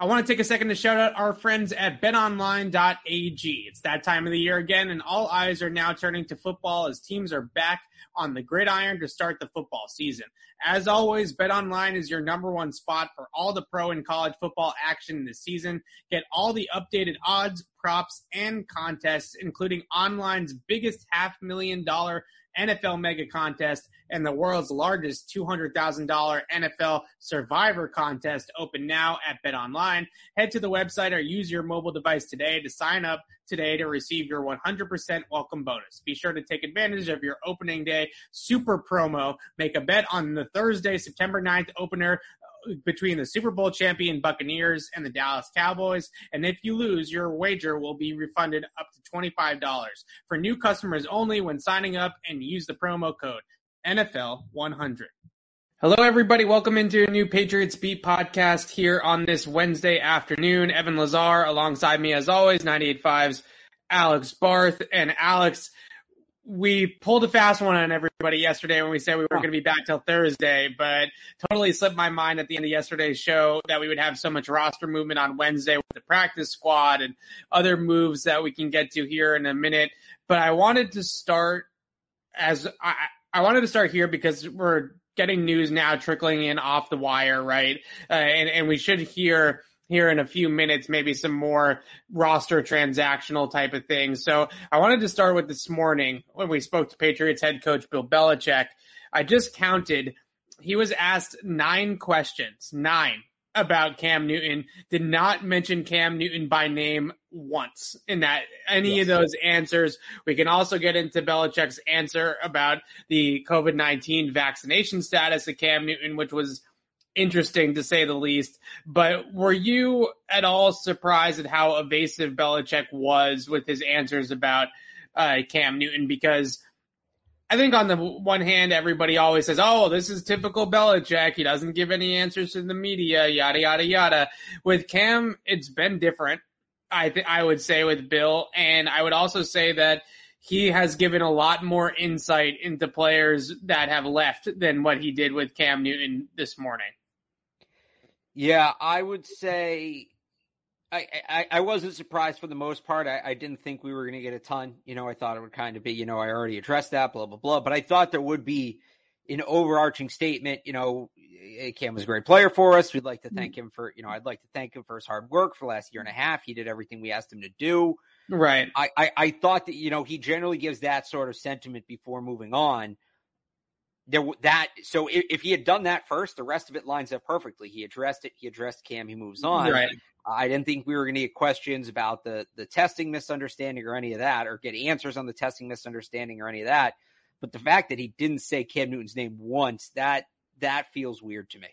I want to take a second to shout out our friends at betonline.ag. It's that time of the year again, and all eyes are now turning to football as teams are back on the gridiron to start the football season. As always, BetOnline is your number one spot for all the pro and college football action this season. Get all the updated odds, props, and contests, including online's biggest half million dollar NFL Mega Contest and the world's largest $200,000 NFL Survivor Contest open now at BetOnline. Head to the website or use your mobile device today to sign up today to receive your 100% welcome bonus. Be sure to take advantage of your opening day super promo. Make a bet on the Thursday, September 9th opener between the Super Bowl champion Buccaneers and the Dallas Cowboys. And if you lose, your wager will be refunded up to $25 for new customers only when signing up and use the promo code NFL100. Hello, everybody. Welcome into a new Patriots Beat podcast here on this Wednesday afternoon. Evan Lazar alongside me, as always, 98.5's Alex Barth. And Alex, we pulled a fast one on everybody yesterday when we said we were going to be back till Thursday, but totally slipped my mind at the end of yesterday's show that we would have so much roster movement on Wednesday with the practice squad and other moves that we can get to here in a minute. But I wanted to start as I, I wanted to start here because we're getting news now trickling in off the wire, right? Uh, and, and we should hear here in a few minutes, maybe some more roster transactional type of things. So I wanted to start with this morning when we spoke to Patriots head coach Bill Belichick. I just counted. He was asked nine questions, nine about Cam Newton, did not mention Cam Newton by name once in that any yes. of those answers. We can also get into Belichick's answer about the COVID 19 vaccination status of Cam Newton, which was interesting to say the least. But were you at all surprised at how evasive Belichick was with his answers about uh, Cam Newton? Because I think on the one hand, everybody always says, "Oh, this is typical Belichick. He doesn't give any answers to the media, yada yada yada." With Cam, it's been different. I th- I would say with Bill, and I would also say that he has given a lot more insight into players that have left than what he did with Cam Newton this morning. Yeah, I would say I, I, I wasn't surprised for the most part. I, I didn't think we were going to get a ton. You know, I thought it would kind of be, you know, I already addressed that, blah, blah, blah. But I thought there would be an overarching statement. You know, Cam was a great player for us. We'd like to mm-hmm. thank him for, you know, I'd like to thank him for his hard work for the last year and a half. He did everything we asked him to do. Right. I, I, I thought that, you know, he generally gives that sort of sentiment before moving on there that so if, if, he had done that first, the rest of it lines up perfectly. He addressed it. He addressed Cam. He moves on. Right. I didn't think we were going to get questions about the the testing misunderstanding or any of that, or get answers on the testing misunderstanding or any of that. But the fact that he didn't say Cam Newton's name once that that feels weird to me.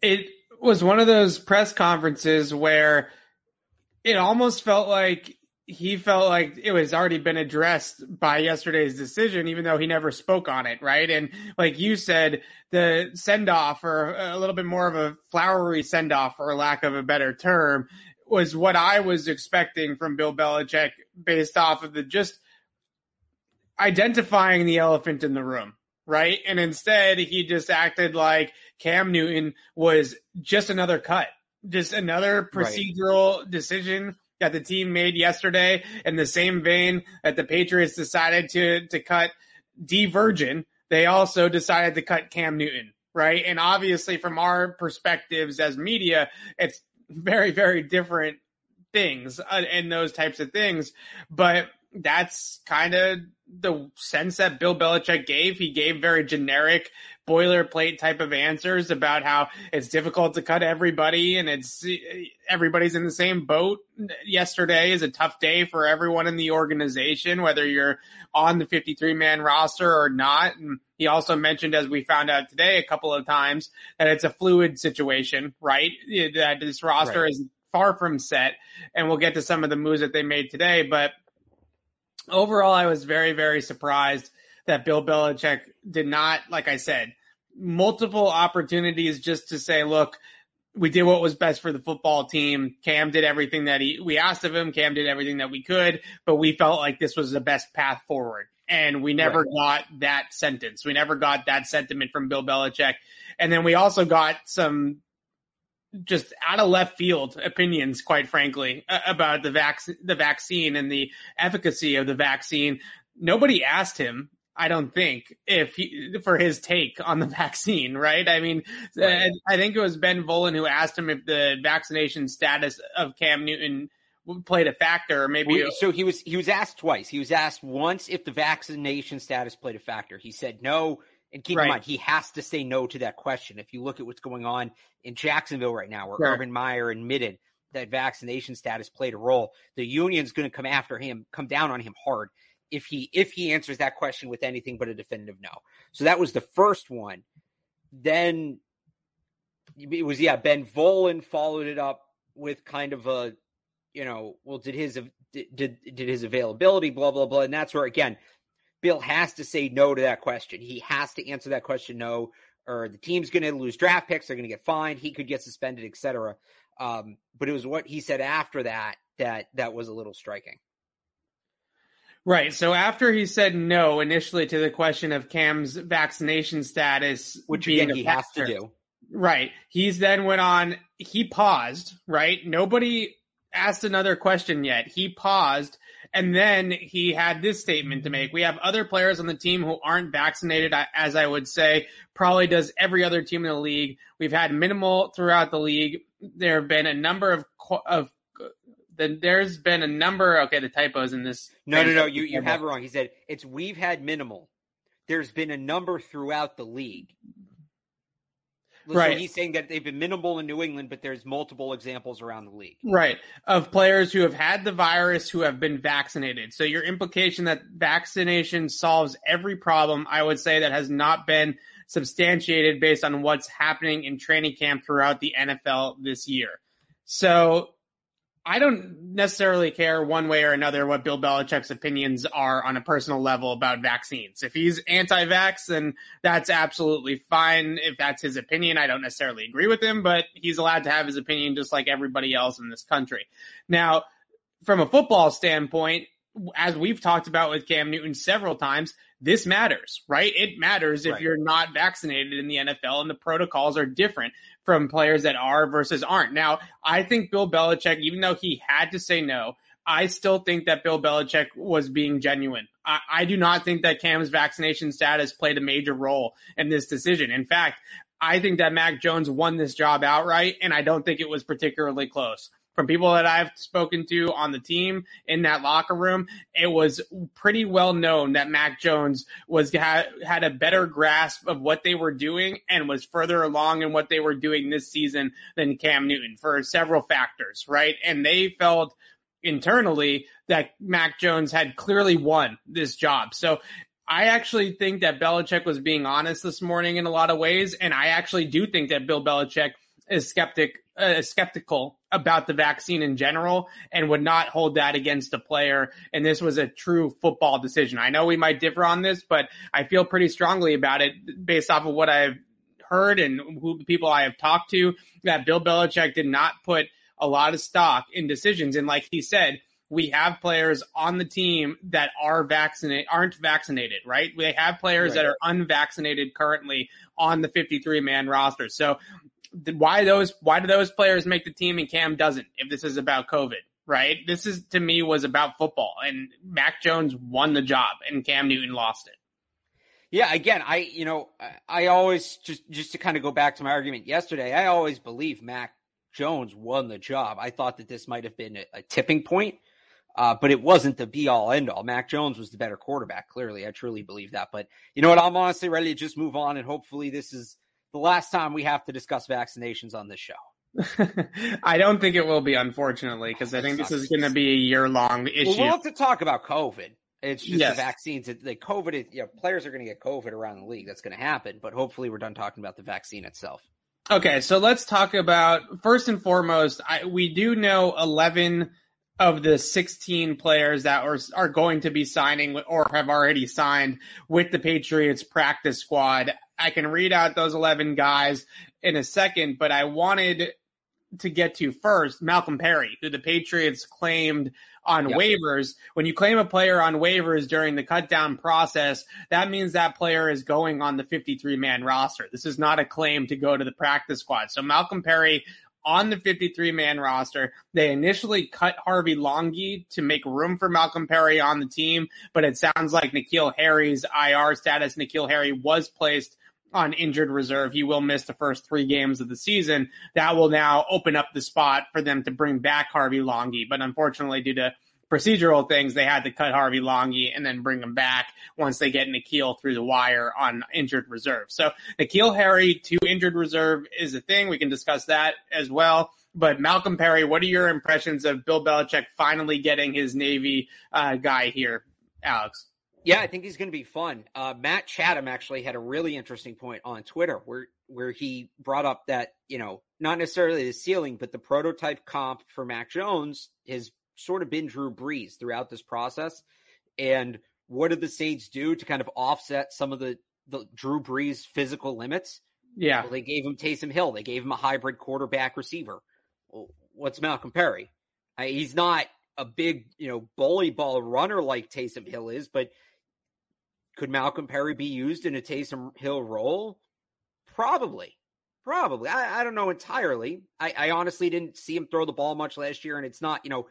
It was one of those press conferences where it almost felt like he felt like it was already been addressed by yesterday's decision, even though he never spoke on it, right? And like you said, the send off or a little bit more of a flowery send off, for lack of a better term, was what I was expecting from Bill Belichick based off of the just identifying the elephant in the room, right? And instead, he just acted like Cam Newton was just another cut, just another procedural right. decision that the team made yesterday in the same vein that the Patriots decided to, to cut Dee Virgin. They also decided to cut Cam Newton, right? And obviously from our perspectives as media, it's very, very different things uh, and those types of things. But that's kind of the sense that Bill Belichick gave. He gave very generic boilerplate type of answers about how it's difficult to cut everybody and it's everybody's in the same boat. Yesterday is a tough day for everyone in the organization, whether you're on the 53 man roster or not. And he also mentioned, as we found out today a couple of times, that it's a fluid situation, right? That this roster right. is far from set. And we'll get to some of the moves that they made today, but overall, I was very, very surprised that Bill Belichick did not, like I said, multiple opportunities just to say, look, we did what was best for the football team. Cam did everything that he, we asked of him. Cam did everything that we could, but we felt like this was the best path forward. And we never right. got that sentence. We never got that sentiment from Bill Belichick. And then we also got some just out of left field opinions, quite frankly, about the vac- the vaccine and the efficacy of the vaccine. Nobody asked him, I don't think, if he, for his take on the vaccine, right? I mean, right. I think it was Ben Volin who asked him if the vaccination status of Cam Newton played a factor, or maybe. So he was he was asked twice. He was asked once if the vaccination status played a factor. He said no. And keep right. in mind, he has to say no to that question. If you look at what's going on in Jacksonville right now, where sure. Urban Meyer admitted that vaccination status played a role, the union's going to come after him, come down on him hard if he if he answers that question with anything but a definitive no. So that was the first one. Then it was yeah, Ben Volin followed it up with kind of a you know, well did his did did his availability blah blah blah and that's where again Bill has to say no to that question. He has to answer that question no, or the team's going to lose draft picks. They're going to get fined. He could get suspended, etc. Um, but it was what he said after that that that was a little striking. Right. So after he said no initially to the question of Cam's vaccination status, which again he has to do. Right. He's then went on. He paused. Right. Nobody asked another question yet. He paused and then he had this statement to make. We have other players on the team who aren't vaccinated, as I would say, probably does every other team in the league. We've had minimal throughout the league. There have been a number of, of then there's been a number. Okay, the typos in this. No, no, no. You you have it wrong. He said it's we've had minimal. There's been a number throughout the league. Right. So he's saying that they've been minimal in New England, but there's multiple examples around the league. Right. Of players who have had the virus who have been vaccinated. So your implication that vaccination solves every problem, I would say that has not been substantiated based on what's happening in training camp throughout the NFL this year. So I don't necessarily care one way or another what Bill Belichick's opinions are on a personal level about vaccines. If he's anti-vax, then that's absolutely fine. If that's his opinion, I don't necessarily agree with him, but he's allowed to have his opinion just like everybody else in this country. Now, from a football standpoint, as we've talked about with Cam Newton several times, this matters, right? It matters if right. you're not vaccinated in the NFL and the protocols are different from players that are versus aren't. Now, I think Bill Belichick, even though he had to say no, I still think that Bill Belichick was being genuine. I, I do not think that Cam's vaccination status played a major role in this decision. In fact, I think that Mac Jones won this job outright, and I don't think it was particularly close from people that I've spoken to on the team in that locker room, it was pretty well known that Mac Jones was had, had a better grasp of what they were doing and was further along in what they were doing this season than Cam Newton for several factors, right? And they felt internally that Mac Jones had clearly won this job. So I actually think that Belichick was being honest this morning in a lot of ways, and I actually do think that Bill Belichick is skeptic uh, skeptical about the vaccine in general and would not hold that against a player. And this was a true football decision. I know we might differ on this, but I feel pretty strongly about it based off of what I've heard and who the people I have talked to that Bill Belichick did not put a lot of stock in decisions. And like he said, we have players on the team that are vaccinated, aren't vaccinated, right? We have players right. that are unvaccinated currently on the 53 man roster. So why those why do those players make the team and Cam doesn't if this is about COVID, right? This is to me was about football and Mac Jones won the job and Cam Newton lost it. Yeah, again, I you know, I always just just to kind of go back to my argument yesterday, I always believe Mac Jones won the job. I thought that this might have been a, a tipping point, uh, but it wasn't the be all end all. Mac Jones was the better quarterback. Clearly, I truly believe that. But you know what? I'm honestly ready to just move on, and hopefully, this is the last time we have to discuss vaccinations on this show. I don't think it will be, unfortunately, because I think this is going to be a year long issue. Well, we'll have to talk about COVID. It's just yes. the vaccines. The COVID, is, you know, players are going to get COVID around the league. That's going to happen. But hopefully, we're done talking about the vaccine itself. Okay, so let's talk about first and foremost. I, we do know eleven of the 16 players that are, are going to be signing or have already signed with the Patriots practice squad. I can read out those 11 guys in a second, but I wanted to get to first, Malcolm Perry, who the Patriots claimed on yep. waivers. When you claim a player on waivers during the cutdown process, that means that player is going on the 53 man roster. This is not a claim to go to the practice squad. So Malcolm Perry on the 53 man roster. They initially cut Harvey Langi to make room for Malcolm Perry on the team, but it sounds like N'Keal Harry's IR status. N'Keal Harry was placed on injured reserve. He will miss the first three games of the season. That will now open up the spot for them to bring back Harvey Langi. But unfortunately, due to procedural things, they had to cut Harvey Langi and then bring him back once they get N'Keal through the wire on injured reserve. So N'Keal Harry to injured reserve is a thing. We can discuss that as well. But Malcolm Perry, what are your impressions of Bill Belichick finally getting his Navy uh, guy here, Alex? Yeah, I think he's going to be fun. Uh, Matt Chatham actually had a really interesting point on Twitter where where he brought up that you know not necessarily the ceiling, but the prototype comp for Mac Jones has sort of been Drew Brees throughout this process. And what did the Saints do to kind of offset some of the the Drew Brees physical limits? Yeah, well, they gave him Taysom Hill. They gave him a hybrid quarterback receiver. Well, what's Malcolm Perry? I, he's not a big, you know, bully ball runner like Taysom Hill is, but could Malcolm Perry be used in a Taysom Hill role? Probably. Probably. I, I don't know entirely. I, I, honestly didn't see him throw the ball much last year, and it's not, you know,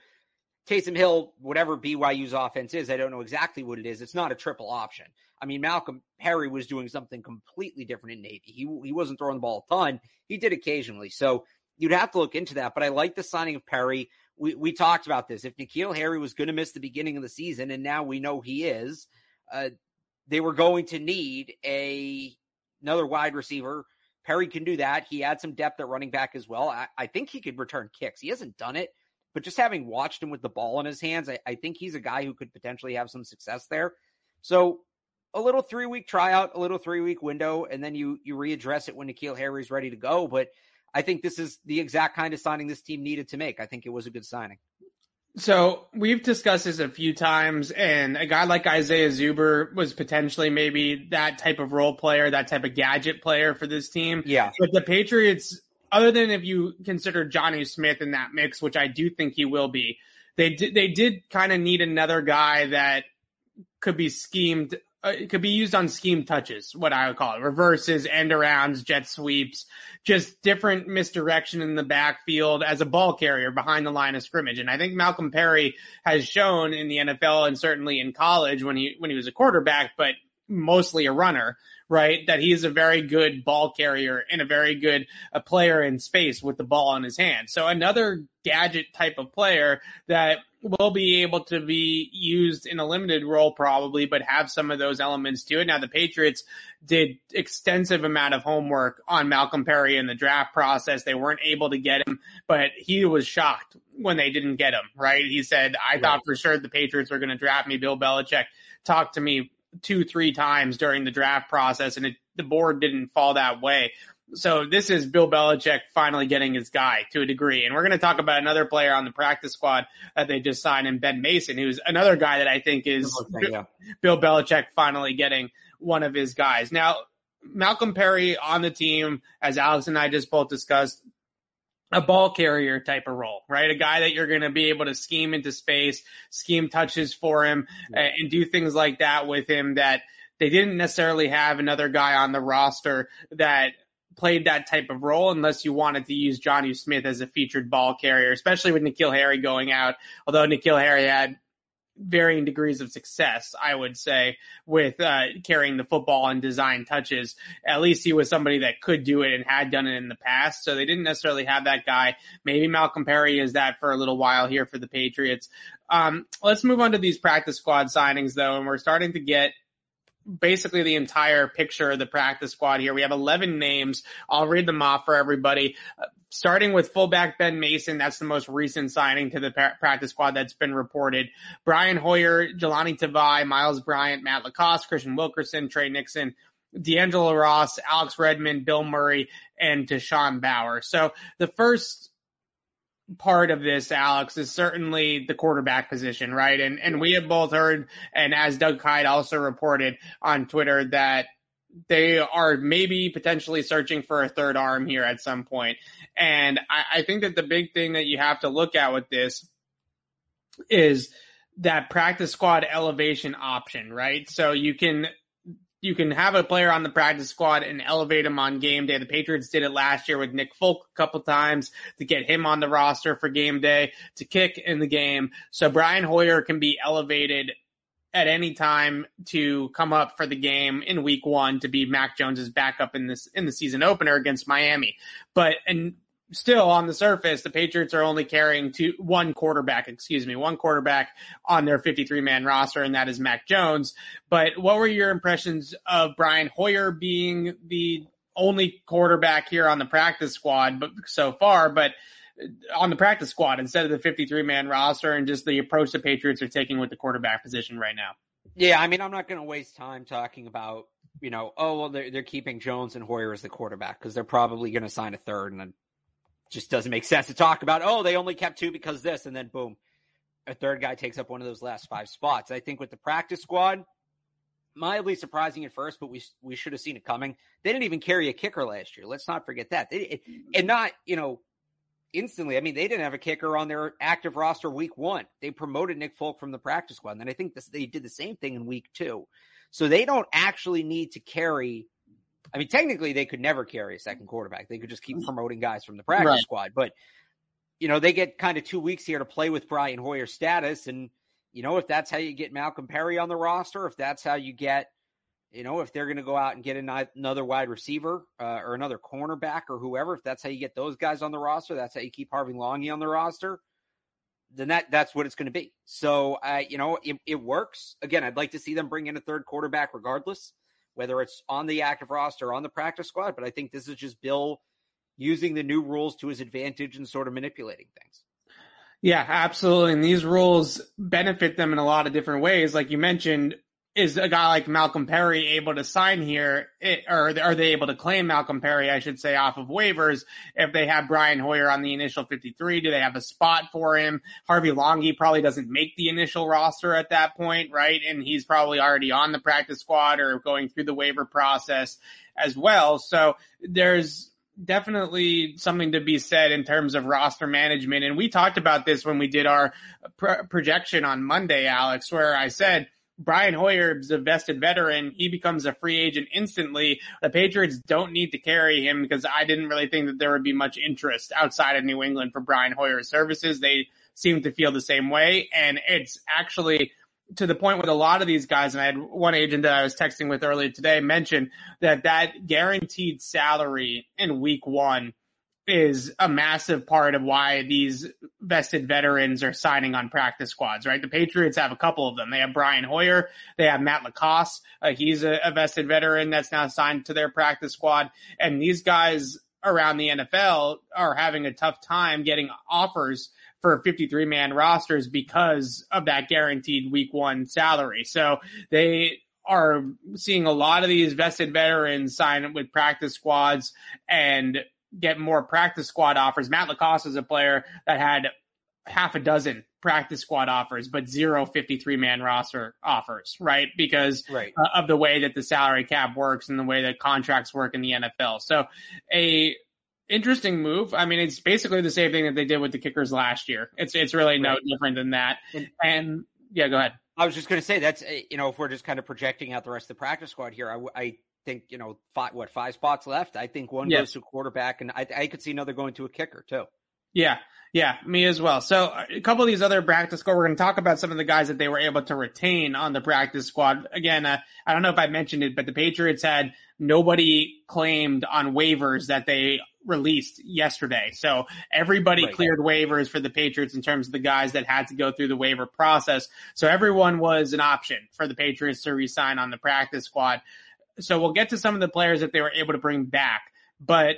Taysom Hill, whatever BYU's offense is, I don't know exactly what it is. It's not a triple option. I mean, Malcolm Perry was doing something completely different in Navy. He he wasn't throwing the ball a ton. He did occasionally. So you'd have to look into that. But I like the signing of Perry. We we talked about this. If N'Keal Harry was going to miss the beginning of the season, and now we know he is, uh, they were going to need a another wide receiver. Perry can do that. He had some depth at running back as well. I, I think he could return kicks. He hasn't done it, but just having watched him with the ball in his hands, I, I think he's a guy who could potentially have some success there. So a little three week tryout, a little three week window, and then you you readdress it when N'Keal Harry's ready to go. But I think this is the exact kind of signing this team needed to make. I think it was a good signing. So we've discussed this a few times, and a guy like Isaiah Zuber was potentially maybe that type of role player, that type of gadget player for this team. Yeah. But the Patriots, other than if you consider Jonnu Smith in that mix, which I do think he will be, they did, they did kind of need another guy that could be schemed uh, it could be used on scheme touches, what I would call it. Reverses, end arounds, jet sweeps, just different misdirection in the backfield as a ball carrier behind the line of scrimmage. And I think Malcolm Perry has shown in the NFL and certainly in college when he, when he was a quarterback, but mostly a runner, right? That he's a very good ball carrier and a very good a player in space with the ball in his hand. So another gadget type of player that will be able to be used in a limited role probably, but have some of those elements to it. Now the Patriots did extensive amount of homework on Malcolm Perry in the draft process. They weren't able to get him, but he was shocked when they didn't get him, right? He said, I right. thought for sure the Patriots were going to draft me. Bill Belichick talked to me two, three times during the draft process and it, the board didn't fall that way. So this is Bill Belichick finally getting his guy to a degree. And we're going to talk about another player on the practice squad that they just signed in Ben Mason, who's another guy that I think is yeah. Bill Belichick finally getting one of his guys. Now, Malcolm Perry on the team, as Alex and I just both discussed, a ball carrier type of role, right? A guy that you're going to be able to scheme into space, scheme touches for him, yeah. and do things like that with him that they didn't necessarily have another guy on the roster that played that type of role unless you wanted to use Jonnu Smith as a featured ball carrier, especially with N'Keal Harry going out. Although N'Keal Harry had varying degrees of success, I would say, with uh, carrying the football and design touches. At least he was somebody that could do it and had done it in the past. So they didn't necessarily have that guy. Maybe Malcolm Perry is that for a little while here for the Patriots. Um, let's move on to these practice squad signings, though, and we're starting to get basically the entire picture of the practice squad here. We have 11 names. I'll read them off for everybody. Uh, starting with fullback Ben Mason, that's the most recent signing to the practice squad that's been reported. Brian Hoyer, Jahlani Tavai, Myles Bryant, Matt LaCosse, Kristian Wilkerson, Tre Nixon, D'Angelo Ross, Alex Redmond, Bill Murray, and Deshaun Bauer. So the first part of this, Alex, is certainly the quarterback position, right? And and we have both heard, and as Doug Kyed also reported on Twitter, that they are maybe potentially searching for a third arm here at some point. And I, I think that the big thing that you have to look at with this is that practice squad elevation option, right? So you can you can have a player on the practice squad and elevate him on game day. The Patriots did it last year with Nick Folk a couple times to get him on the roster for game day to kick in the game. So Brian Hoyer can be elevated at any time to come up for the game in week one to be Mac Jones's backup in this in the season opener against Miami. But and still on the surface, the Patriots are only carrying two, one quarterback, excuse me, one quarterback on their 53 man roster, and that is Mac Jones. But what were your impressions of Brian Hoyer being the only quarterback here on the practice squad but so far, but on the practice squad instead of the 53 man roster and just the approach the Patriots are taking with the quarterback position right now? Yeah, I mean, I'm not going to waste time talking about, you know, oh, well, they're, they're keeping Jones and Hoyer as the quarterback because they're probably going to sign a third and just doesn't make sense to talk about, oh, they only kept two because this, and then boom, a third guy takes up one of those last five spots. I think with the practice squad, mildly surprising at first, but we we should have seen it coming. They didn't even carry a kicker last year. Let's not forget that. They, it, mm-hmm. and not, you know, instantly. I mean, they didn't have a kicker on their active roster week one. They promoted Nick Folk from the practice squad. And then I think this, they did the same thing in week two. So they don't actually need to carry I mean, technically, they could never carry a second quarterback. They could just keep promoting guys from the practice right. squad. But, you know, they get kind of two weeks here to play with Brian Hoyer's status. And, you know, if that's how you get Malcolm Perry on the roster, if that's how you get, you know, if they're going to go out and get another wide receiver uh, or another cornerback or whoever, if that's how you get those guys on the roster, that's how you keep Harvey Langi on the roster, then that that's what it's going to be. So, uh, you know, it, it works. Again, I'd like to see them bring in a third quarterback regardless whether it's on the active roster or on the practice squad. But I think this is just Bill using the new rules to his advantage and sort of manipulating things. Yeah, absolutely. And these rules benefit them in a lot of different ways. Like you mentioned, is a guy like Malcolm Perry able to sign here, or are they able to claim Malcolm Perry, I should say, off of waivers if they have Brian Hoyer on the initial 53? Do they have a spot for him? Harvey Langi probably doesn't make the initial roster at that point, right? And he's probably already on the practice squad or going through the waiver process as well. So there's definitely something to be said in terms of roster management. And we talked about this when we did our projection on Monday, Alex, where I said, Brian Hoyer is a vested veteran. He becomes a free agent instantly. The Patriots don't need to carry him because I didn't really think that there would be much interest outside of New England for Brian Hoyer's services. They seem to feel the same way. And it's actually to the point with a lot of these guys. And I had one agent that I was texting with earlier today mention that that guaranteed salary in week one is a massive part of why these vested veterans are signing on practice squads, right? The Patriots have a couple of them. They have Brian Hoyer. They have Matt LaCosse. Uh, he's a, a vested veteran that's now signed to their practice squad. And these guys around the NFL are having a tough time getting offers for 53 man rosters because of that guaranteed week one salary. So they are seeing a lot of these vested veterans sign with practice squads and get more practice squad offers. Matt LaCosse is a player that had half a dozen practice squad offers, but zero 53 man roster offers, right? Because right. Uh, of the way that the salary cap works and the way that contracts work in the NFL. So a interesting move. I mean, it's basically the same thing that they did with the kickers last year. It's, it's really no right. different than that. And, and yeah, go ahead. I was just going to say that's, you know, if we're just kind of projecting out the rest of the practice squad here, I, I think you know five what five spots left. I think one yeah. goes to quarterback, and I, I could see another going to a kicker too. Yeah. Yeah, me as well. So a couple of these other practice squad, we're going to talk about some of the guys that they were able to retain on the practice squad. Again, uh, I don't know if I mentioned it, but the Patriots had nobody claimed on waivers that they released yesterday. So everybody right. cleared waivers for the Patriots in terms of the guys that had to go through the waiver process. So everyone was an option for the Patriots to resign on the practice squad. So we'll get to some of the players that they were able to bring back, but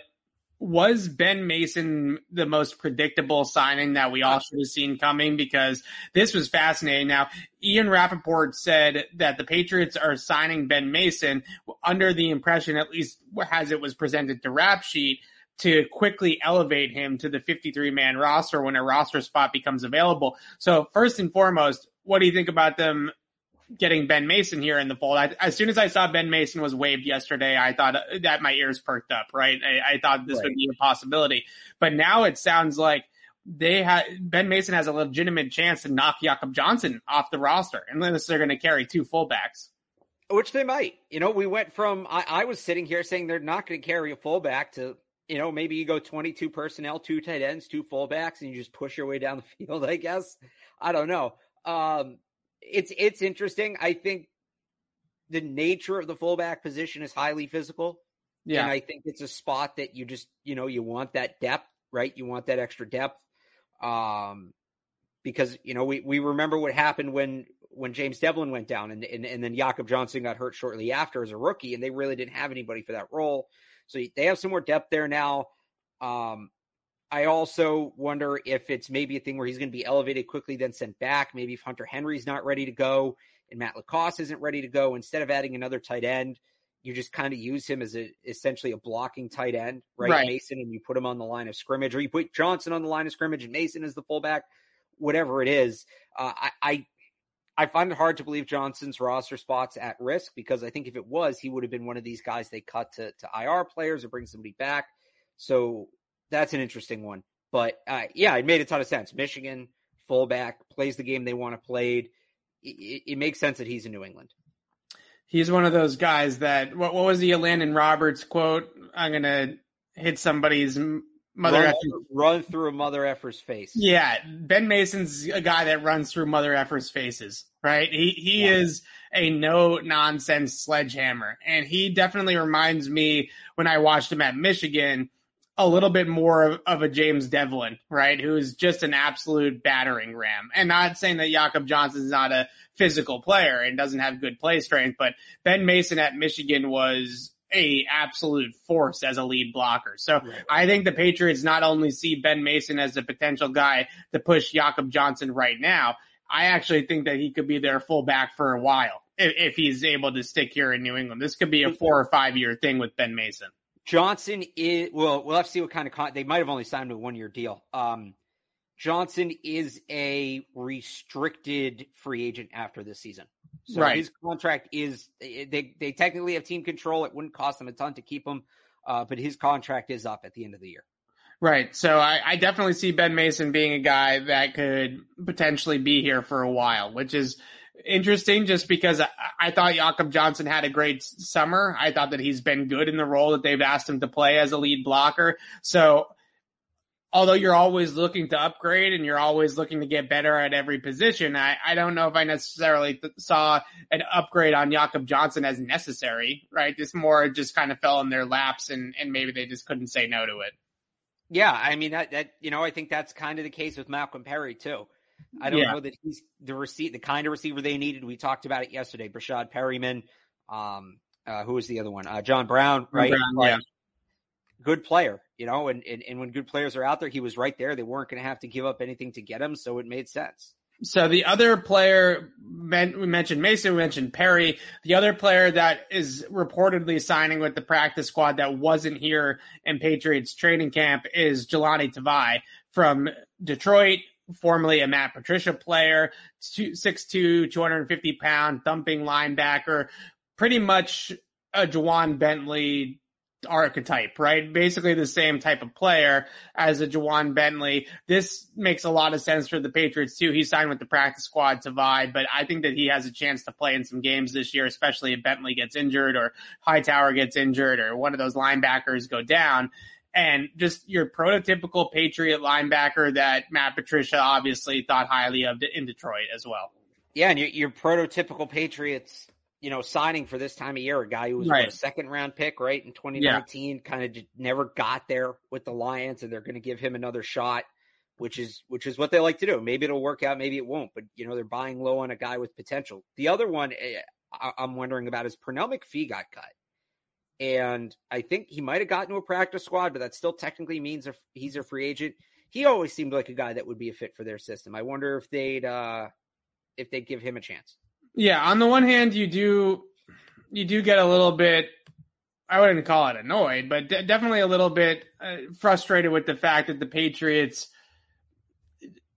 was Ben Mason the most predictable signing that we all should have seen coming? Because this was fascinating. Now, Ian Rapoport said that the Patriots are signing Ben Mason under the impression, at least as it was presented to Rap Sheet, to quickly elevate him to the 53 man roster when a roster spot becomes available. So first and foremost, what do you think about them getting Ben Mason here in the fold. I, as soon as I saw Ben Mason was waived yesterday, I thought that my ears perked up, right? I, I thought this right. would be a possibility. But now it sounds like they had Ben Mason has a legitimate chance to knock Jakob Johnson off the roster unless they're going to carry two fullbacks. Which they might. You know, we went from I, I was sitting here saying they're not going to carry a fullback to you know, maybe you go 22 personnel, two tight ends, two fullbacks, and you just push your way down the field, I guess. I don't know. Um, it's it's interesting. I think the nature of the fullback position is highly physical. Yeah. And I think it's a spot that you just, you know, you want that depth, right? You want that extra depth. Um, because, you know, we, we remember what happened when, when James Develin went down and, and, and then Jakob Johnson got hurt shortly after as a rookie and they really didn't have anybody for that role. So they have some more depth there now. Um, I also wonder if it's maybe a thing where he's going to be elevated quickly, then sent back. Maybe if Hunter Henry's not ready to go and Matt LaCosse isn't ready to go, instead of adding another tight end, you just kind of use him as a essentially a blocking tight end, right? right? Mason, and you put him on the line of scrimmage, or you put Johnson on the line of scrimmage and Mason is the fullback, whatever it is. Uh, I, I I find it hard to believe Johnson's roster spots at risk because I think if it was, he would have been one of these guys they cut to, to IR players or bring somebody back. So that's an interesting one. But uh, yeah, it made a ton of sense. Michigan fullback plays the game they want to play. It, it, makes sense that he's in New England. He's one of those guys that what, what was the Landon Roberts quote? I'm gonna hit somebody's mother run, run through a mother effer's face. Yeah, Ben Mason's a guy that runs through mother effer's faces, right? He he yeah. is a no nonsense sledgehammer, and he definitely reminds me when I watched him at Michigan a little bit more of, of, a James Develin, right? Who's just an absolute battering ram. And not saying that Jakob Johnson is not a physical player and doesn't have good play strength, but Ben Mason at Michigan was a absolute force as a lead blocker. So right. I think the Patriots not only see Ben Mason as a potential guy to push Jakob Johnson right now, I actually think that he could be their fullback for a while if, if he's able to stick here in New England. This could be a four or five year thing with Ben Mason. Johnson is well. We'll have to see what kind of con- they might have only signed a one year deal. Um, Johnson is a restricted free agent after this season, so right. his contract is they they technically have team control. It wouldn't cost them a ton to keep him, uh, but his contract is up at the end of the year. Right. So I, I, definitely see Ben Mason being a guy that could potentially be here for a while, which is interesting just because I, I thought Jakob Johnson had a great summer. I thought that he's been good in the role that they've asked him to play as a lead blocker. So although you're always looking to upgrade and you're always looking to get better at every position, I, I don't know if I necessarily th- saw an upgrade on Jakob Johnson as necessary, right? This more just kind of fell in their laps and, and maybe they just couldn't say no to it. Yeah, I mean that that you know I think that's kind of the case with Malcolm Perry too. I don't yeah. know that he's the receipt, the kind of receiver they needed. We talked about it yesterday. Breshad Perriman, um, uh, who was the other one? Uh, John Brown, right? Brown, yeah. Good player, you know, and, and, and when good players are out there, he was right there. They weren't going to have to give up anything to get him, so it made sense. So the other player we mentioned Mason, we mentioned Perry. The other player that is reportedly signing with the practice squad that wasn't here in Patriots training camp is Jahlani Tavai from Detroit formerly a Matt Patricia player, 6'2", 250 pound thumping linebacker, pretty much a Ja'Whaun Bentley archetype, right? Basically the same type of player as a Ja'Whaun Bentley. This makes a lot of sense for the Patriots too. He signed with the practice squad to vie, but I think that he has a chance to play in some games this year, especially if Bentley gets injured or Hightower gets injured or one of those linebackers go down. And just your prototypical Patriot linebacker that Matt Patricia obviously thought highly of in Detroit as well. Yeah, and your, your prototypical Patriots, you know, signing for this time of year, a guy who was Right. what, a second round pick, right, in 2019, kind of never got there with the Lions, and they're going to give him another shot, which is which is what they like to do. Maybe it'll work out, maybe it won't, but you know, they're buying low on a guy with potential. The other one eh, I, I'm wondering about is Pernell McPhee got cut. And I think he might have gotten to a practice squad, but that still technically means he's a free agent. He always seemed like a guy that would be a fit for their system. I wonder if they'd uh, if they'd give him a chance. Yeah, on the one hand, you do you do get a little bit. I wouldn't call it annoyed, but de- definitely a little bit uh, frustrated with the fact that the Patriots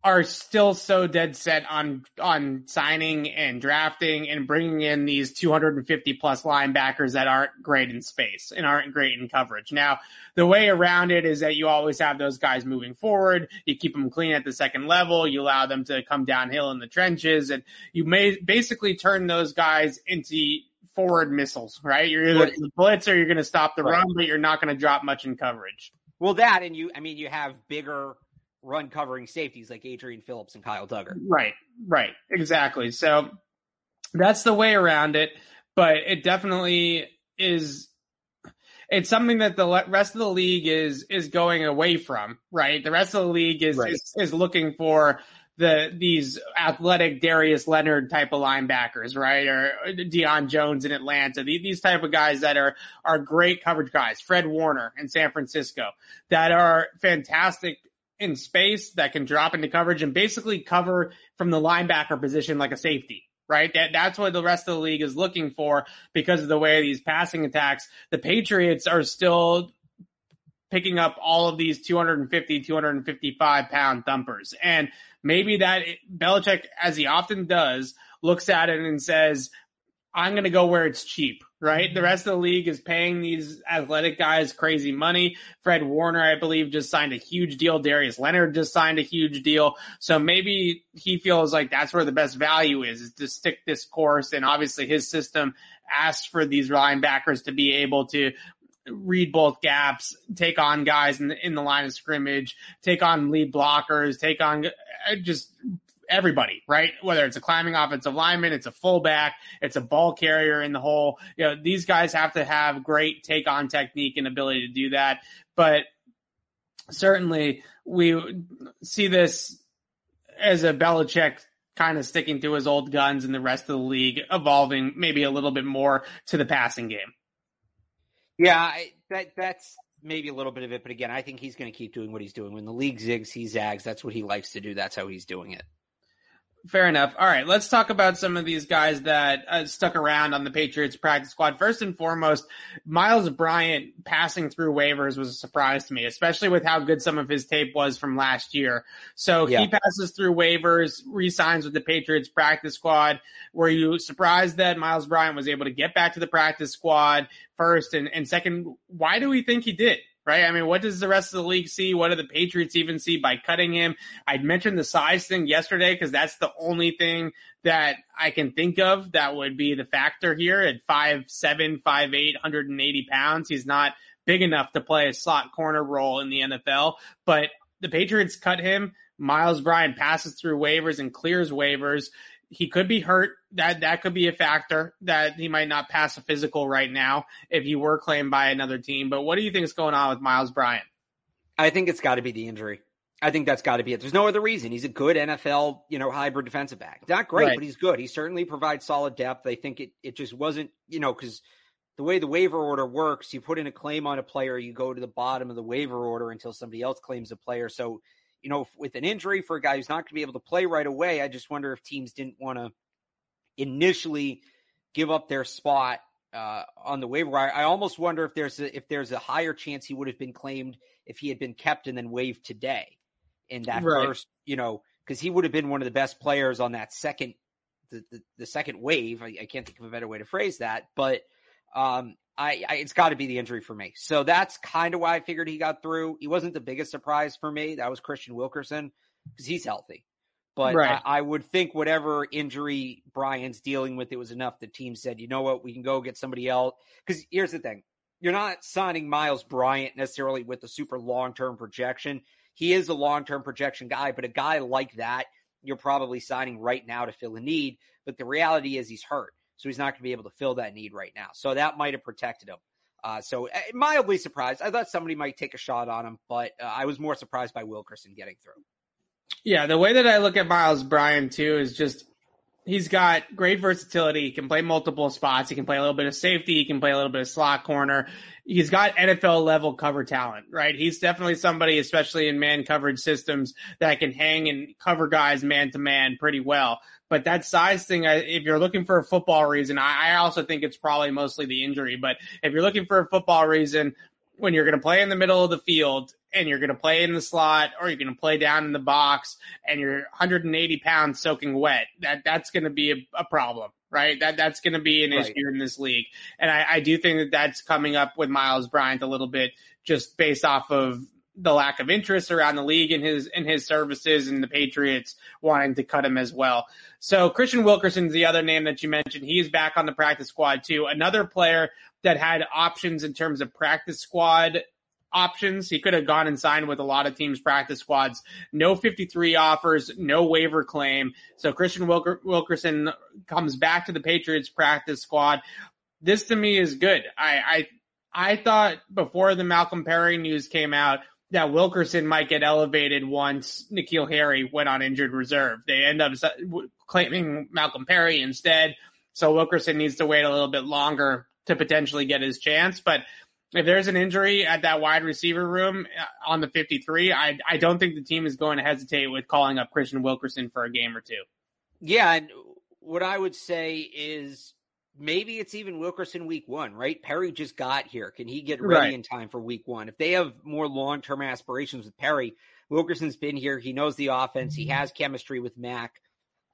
are still so dead set on on signing and drafting and bringing in these 250 plus linebackers that aren't great in space and aren't great in coverage. Now, the way around it is that you always have those guys moving forward. You keep them clean at the second level. You allow them to come downhill in the trenches, and you may basically turn those guys into forward missiles. Right? You're either Right. gonna blitz or you're going to stop the Right. run, but you're not going to drop much in coverage. Well, that and you, I mean, you have bigger run covering safeties like Adrian Phillips and Kyle Dugger. Right, right, exactly. So that's the way around it, but it definitely is. It's something that the rest of the league is is going away from. Right, the rest of the league is Right. is, is looking for the these athletic Darius Leonard type of linebackers, right, or Deion Jones in Atlanta. These, these type of guys that are are great coverage guys. Fred Warner in San Francisco that are fantastic in space that can drop into coverage and basically cover from the linebacker position like a safety. Right. That, that's what the rest of the league is looking for because of the way these passing attacks. The Patriots are still picking up all of these 250, 255 pound thumpers. And maybe that Belichick, as he often does, looks at it and says, I'm going to go where it's cheap, right? The rest of the league is paying these athletic guys crazy money. Fred Warner, I believe, just signed a huge deal. Darius Leonard just signed a huge deal. So maybe he feels like that's where the best value is, is to stick this course. And obviously his system asks for these linebackers to be able to read both gaps, take on guys in the, in the line of scrimmage, take on lead blockers, take on uh, just everybody, right? Whether it's a climbing offensive lineman, it's a fullback, it's a ball carrier in the hole. You know, these guys have to have great take on technique and ability to do that. But certainly we see this as a Belichick kind of sticking to his old guns and the rest of the league evolving maybe a little bit more to the passing game. Yeah, I, that that's maybe a little bit of it, but again, I think he's going to keep doing what he's doing. When the league zigs, he zags. That's what he likes to do. That's how he's doing it. Fair enough. All right, let's talk about some of these guys that uh, stuck around on the Patriots practice squad. First and foremost, Myles Bryant passing through waivers was a surprise to me, especially with how good some of his tape was from last year. So Yeah. he passes through waivers, re-signs with the Patriots practice squad. Were you surprised that Myles Bryant was able to get back to the practice squad first? And, and second, why do we think he did? Right? I mean, what does the rest of the league see? What do the Patriots even see by cutting him? I'd mentioned the size thing yesterday because that's the only thing that I can think of that would be the factor here at five seven, five eight, 180 pounds. He's not big enough to play a slot corner role in the NFL, but the Patriots cut him. Miles Bryan passes through waivers and clears waivers. He could be hurt. That that could be a factor that he might not pass a physical right now if he were claimed by another team. But what do you think is going on with Myles Bryant? I think it's got to be the injury. I think that's got to be it. There's no other reason. He's a good NFL, you know, hybrid defensive back. Not great, Right. but he's good. He certainly provides solid depth. I think it it just wasn't, you know, because the way the waiver order works, you put in a claim on a player, you go to the bottom of the waiver order until somebody else claims a player. So, you know, with an injury for a guy who's not going to be able to play right away, I just wonder if teams didn't want to initially give up their spot uh, on the waiver wire. I almost wonder if there's a, if there's a higher chance he would have been claimed if he had been kept and then waived today in that Right. first, you know, because he would have been one of the best players on that second, the the, the second wave. I, I can't think of a better way to phrase that, but um, I, I it's got to be the injury for me. So that's kind of why I figured he got through. He wasn't the biggest surprise for me. That was Kristian Wilkerson because he's healthy. But Right. I, I would think whatever injury Brian's dealing with, it was enough. The team said, you know what, we can go get somebody else. Because here's the thing: you're not signing Myles Bryant necessarily with a super long term projection. He is a long term projection guy, but a guy like that, you're probably signing right now to fill a need. But the reality is he's hurt. So he's not going to be able to fill that need right now. So that might have protected him. Uh, so uh, mildly surprised. I thought somebody might take a shot on him, but uh, I was more surprised by Wilkerson getting through. Yeah, the way that I look at Miles Bryan too is just he's got great versatility. He can play multiple spots. He can play a little bit of safety. He can play a little bit of slot corner. He's got NFL level cover talent, right? He's definitely somebody, especially in man coverage systems, that can hang and cover guys man to man pretty well. But that size thing, if you're looking for a football reason, I also think it's probably mostly the injury. But if you're looking for a football reason, when you're going to play in the middle of the field and you're going to play in the slot or you're going to play down in the box and you're 180 pounds soaking wet, that that's going to be a, a, problem, right? That that's going to be an right. issue in this league. And I, I do think that that's coming up with Myles Bryant a little bit just based off of the lack of interest around the league in his in his services and the Patriots wanting to cut him as well. So Kristian Wilkerson's the other name that you mentioned. He is back on the practice squad too. Another player that had options in terms of practice squad options. He could have gone and signed with a lot of teams' practice squads. No 53 offers, no waiver claim. So Kristian Wilker- Wilkerson comes back to the Patriots practice squad. This to me is good. I, I, I thought before the Malcolm Perry news came out that Wilkerson might get elevated once N'Keal Harry went on injured reserve. They end up claiming Malcolm Perry instead. So Wilkerson needs to wait a little bit longer to potentially get his chance. But if there's an injury at that wide receiver room uh, on the 53, I I don't think the team is going to hesitate with calling up Kristian Wilkerson for a game or two. Yeah, and what I would say is maybe it's even Wilkerson week one, right? Perry just got here. Can he get ready right. in time for week one? If they have more long term aspirations with Perry, Wilkerson's been here. He knows the offense. He mm-hmm. has chemistry with Mac.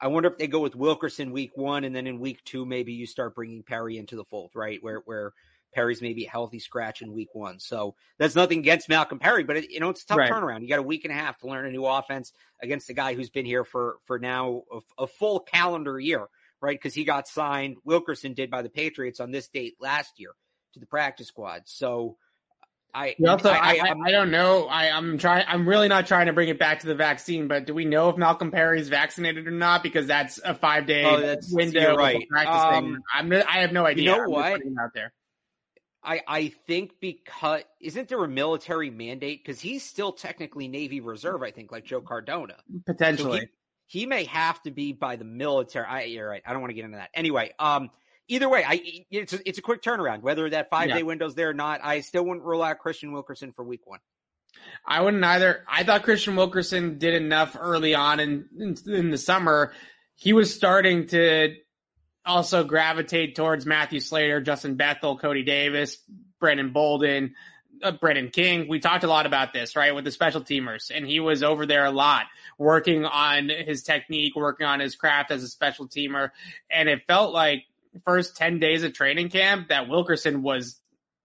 I wonder if they go with Wilkerson week one, and then in week two, maybe you start bringing Perry into the fold, right? Where where Perry's maybe a healthy scratch in week one. So that's nothing against Malcolm Perry, but it, you know it's a tough right. turnaround. You got a week and a half to learn a new offense against a guy who's been here for for now a, a full calendar year, right? Because he got signed. Wilkerson did by the Patriots on this date last year to the practice squad. So I also, I, I, I, don't know. I, I'm trying. I'm really not trying to bring it back to the vaccine, but do we know if Malcolm Perry is vaccinated or not? Because that's a five day oh, window. right. Um, I'm. I have no idea. You know what? Out there. I I think because isn't there a military mandate? Because he's still technically Navy Reserve. I think like Joe Cardona potentially. So he, he, may have to be by the military. I, you're right. I don't want to get into that. Anyway, um, either way, I it's a, it's a quick turnaround. Whether that five day yeah. window's there or not, I still wouldn't rule out Kristian Wilkerson for week one. I wouldn't either. I thought Kristian Wilkerson did enough early on in, in, in the summer. He was starting to also gravitate towards Matthew Slater, Justin Bethel, Cody Davis, Brandon Bolden, uh, Brandon King. We talked a lot about this, right, with the special teamers, and he was over there a lot, working on his technique, working on his craft as a special teamer, and it felt like first 10 days of training camp that Wilkerson was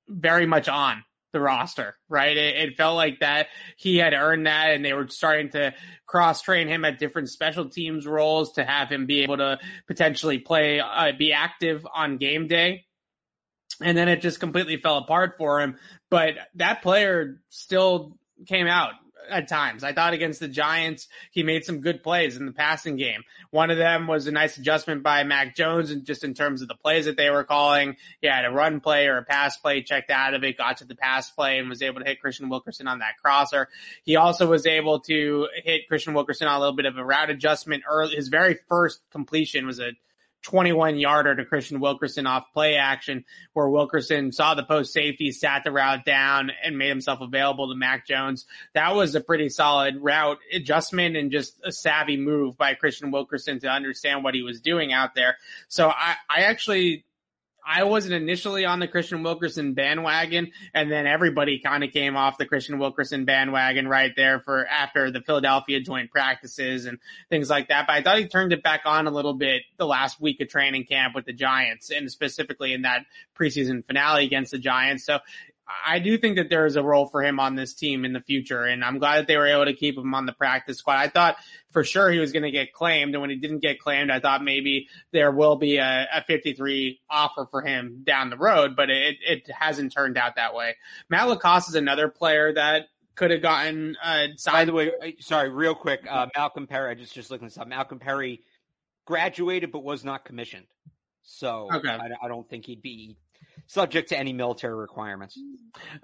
very much on the roster, right? It, it, felt like that he had earned that and they were starting to cross train him at different special teams roles to have him be able to potentially play, uh, be active on game day. And then it just completely fell apart for him. But that player still came out at times. I thought against the Giants, he made some good plays in the passing game. One of them was a nice adjustment by Mac Jones, and just in terms of the plays that they were calling, he had a run play or a pass play checked out of it, got to the pass play, and was able to hit Kristian Wilkerson on that crosser. He also was able to hit Kristian Wilkerson on a little bit of a route adjustment early. His very first completion was a 21 yarder to Kristian Wilkerson off play action, where Wilkerson saw the post safety, sat the route down, and made himself available to Mac Jones. That was a pretty solid route adjustment and just a savvy move by Kristian Wilkerson to understand what he was doing out there. So I, I actually I wasn't initially on the Kristian Wilkerson bandwagon, and then everybody kind of came off the Kristian Wilkerson bandwagon right there for after the Philadelphia joint practices and things like that. But I thought he turned it back on a little bit the last week of training camp with the Giants, and specifically in that preseason finale against the Giants. So I do think that there is a role for him on this team in the future, and I'm glad that they were able to keep him on the practice squad. I thought for sure he was going to get claimed, and when he didn't get claimed, I thought maybe there will be a, a 53 offer for him down the road, but it, it hasn't turned out that way. Matt LaCosse is another player that could have gotten uh, signed. By the way, uh, sorry, real quick, uh, Malcolm Perry. I just just looking this up. Malcolm Perry graduated but was not commissioned, so Okay. I, I don't think he'd be subject to any military requirements.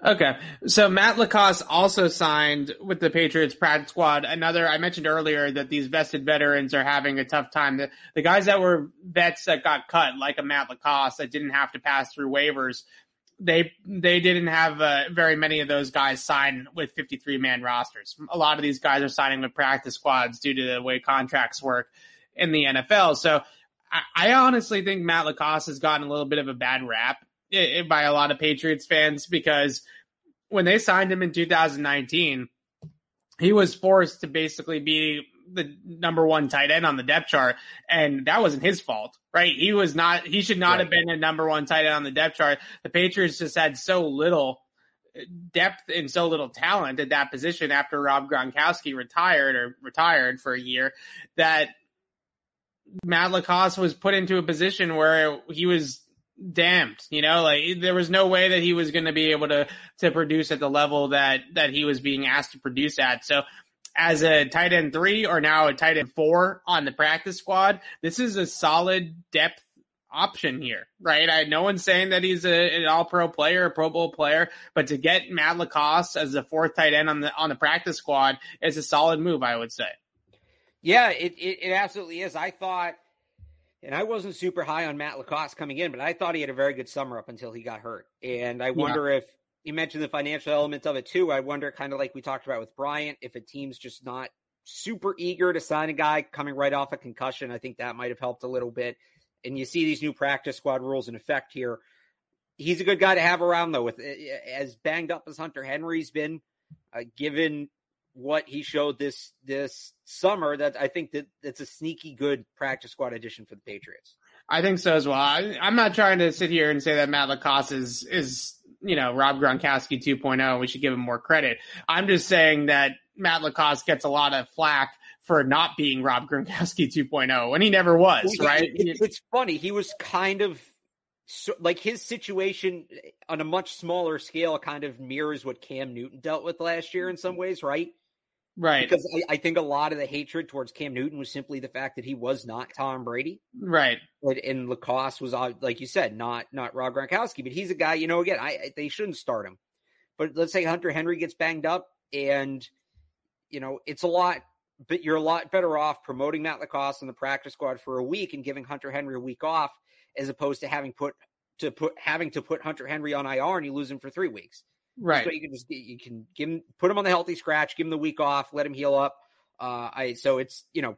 Okay. So Matt LaCosse also signed with the Patriots practice squad. Another, I mentioned earlier that these vested veterans are having a tough time. The, the guys that were vets that got cut, like a Matt LaCosse that didn't have to pass through waivers, they, they didn't have uh, very many of those guys sign with 53 man rosters. A lot of these guys are signing with practice squads due to the way contracts work in the NFL. So I, honestly think Matt LaCosse has gotten a little bit of a bad rap by a lot of Patriots fans because when they signed him in 2019, he was forced to basically be the number one tight end on the depth chart, and that wasn't his fault, right? He was not. He should not Right. have been a number one tight end on the depth chart. The Patriots just had so little uh, depth and so little talent at that position after Rob Gronkowski retired or retired for a year that Matt LaCosse was put into a position where he was damned. You know, like there was no way that he was going to be able to to produce at the level that that he was being asked to produce at. So. As a tight end three or now a tight end four on the practice squad, this is a solid depth option here, right? I no one's saying that he's a, an all pro player, a pro bowl player, but to get Matt LaCosse as the fourth tight end on the on the practice squad is a solid move, I would say. Yeah, it, it, it absolutely is. I thought, and I wasn't super high on Matt LaCosse coming in, but I thought he had a very good summer up until he got hurt. And I wonder if you mentioned the financial element of it too. I wonder, kind of like we talked about with Bryant, if a team's just not super eager to sign a guy coming right off a concussion. I think that might have helped a little bit. And you see these new practice squad rules in effect here. He's a good guy to have around, though. With as banged up as Hunter Henry's been, uh, given what he showed this this summer, that I think that it's a sneaky good practice squad addition for the Patriots. I think so as well. I, I'm not trying to sit here and say that Matt LaCosse is is you know Rob Gronkowski 2.0. We should give him more credit. I'm just saying that Matt LaCosse gets a lot of flack for not being Rob Gronkowski 2.0 and he never was, Well, right? it- it's funny. He was kind of so, like his situation on a much smaller scale kind of mirrors what Cam Newton dealt with last year in some ways, right? Right, Because I, I think a lot of the hatred towards Cam Newton was simply the fact that he was not Tom Brady. right. And, and LaCosse was, uh, like you said, not not Rob Gronkowski, but he's a guy. You know, again, I, I they shouldn't start him. But let's say Hunter Henry gets banged up, and you know it's a lot. But you're a lot better off promoting Matt LaCosse in the practice squad for a week and giving Hunter Henry a week off, as opposed to having put to put having to put Hunter Henry on IR and you lose him for three weeks. Right. So you can just you can give him put him on the healthy scratch, give him the week off, let him heal up. Uh, I so it's you know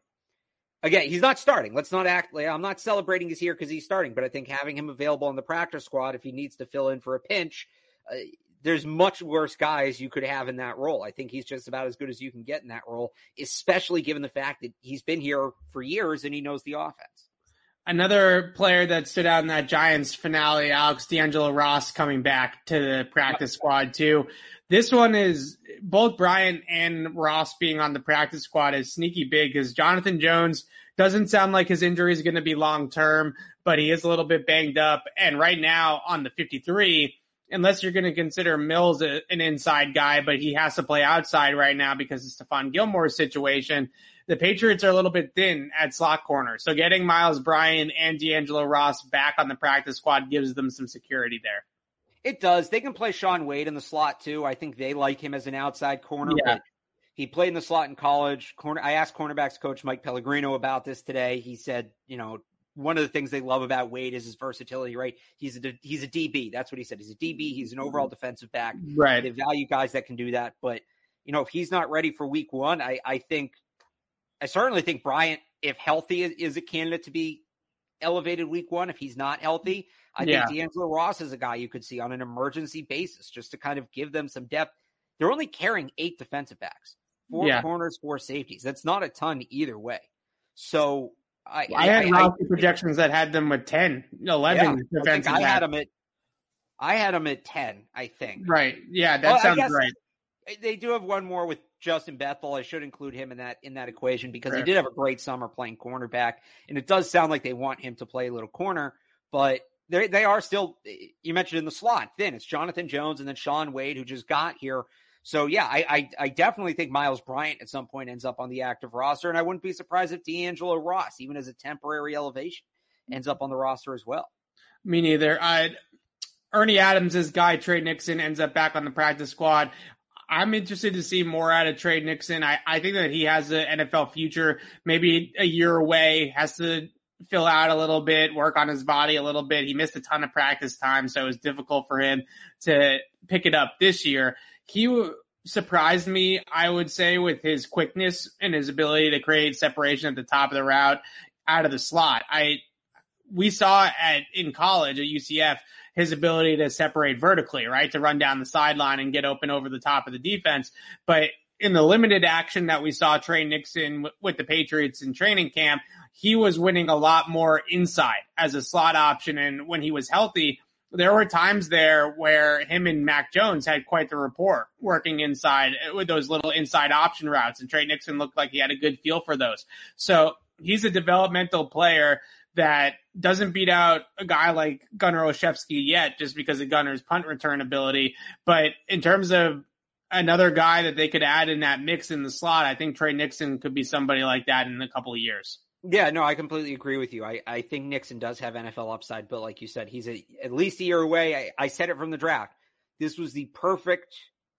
again he's not starting. Let's not act like I'm not celebrating he's here because he's starting, but I think having him available on the practice squad if he needs to fill in for a pinch, uh, there's much worse guys you could have in that role. I think he's just about as good as you can get in that role, especially given the fact that he's been here for years and he knows the offense. Another player that stood out in that Giants finale, Alex D'Angelo Ross coming back to the practice squad too. This one is both Bryant and Ross being on the practice squad is sneaky big because Jonathan Jones doesn't sound like his injury is going to be long term, but he is a little bit banged up. And right now on the 53, unless you're going to consider Mills a, an inside guy, but he has to play outside right now because of Stephon Gilmore's situation. The Patriots are a little bit thin at slot corner. So getting Myles Bryant and D'Angelo Ross back on the practice squad gives them some security there. It does. They can play Shaun Wade in the slot too. I think they like him as an outside corner. Yeah. But he played in the slot in college. Corner. I asked cornerbacks coach Mike Pellegrino about this today. He said, you know, one of the things they love about Wade is his versatility. Right? He's a he's a DB. That's what he said. He's a DB. He's an overall defensive back. Right. They value guys that can do that. But you know, if he's not ready for Week One, I I think I certainly think Bryant, if healthy, is, a candidate to be elevated Week One. If he's not healthy, I Yeah. think D'Angelo Ross is a guy you could see on an emergency basis just to kind of give them some depth. They're only carrying eight defensive backs, four Yeah. corners, four safeties. That's not a ton either way. So I, I had I, Ross projections that had them with 10, 11 yeah, I defensive I backs. had them at I had him at 10, I think. Right. Yeah, that well, sounds right. They do have one more with Justin Bethel. I should include him in that in that equation because right. he did have a great summer playing cornerback, and it does sound like they want him to play a little corner, but they they are still. You mentioned in the slot thin. It's Jonathan Jones and then Shaun Wade who just got here. So yeah, I, I, I definitely think Myles Bryant at some point ends up on the active roster, and I wouldn't be surprised if D'Angelo Ross, even as a temporary elevation, ends up on the roster as well. Me neither. I Ernie Adams' guy Tre Nixon ends up back on the practice squad. I'm interested to see more out of Tre Nixon. I, I think that he has an NFL future, maybe a year away, has to fill out a little bit, work on his body a little bit. He missed a ton of practice time, so it was difficult for him to pick it up this year. He surprised me, I would say, with his quickness and his ability to create separation at the top of the route out of the slot. I we saw at in college at UCF his ability to separate vertically, right? To run down the sideline and get open over the top of the defense. But in the limited action that we saw Tre Nixon with the Patriots in training camp, he was winning a lot more inside as a slot option. And when he was healthy, there were times there where him and Mac Jones had quite the rapport working inside uh, with those little inside option routes. And Tre Nixon looked like he had a good feel for those. So he's a developmental player that doesn't beat out a guy like Gunnar Olszewski yet, just because of Gunnar's punt return ability. But in terms of another guy that they could add in that mix in the slot, I think Tre Nixon could be somebody like that in a couple of years. Yeah, no, I completely agree with you. I, I think Nixon does have NFL upside, but like you said, he's a, at least a year away. I, I said it from the draft. This was the perfect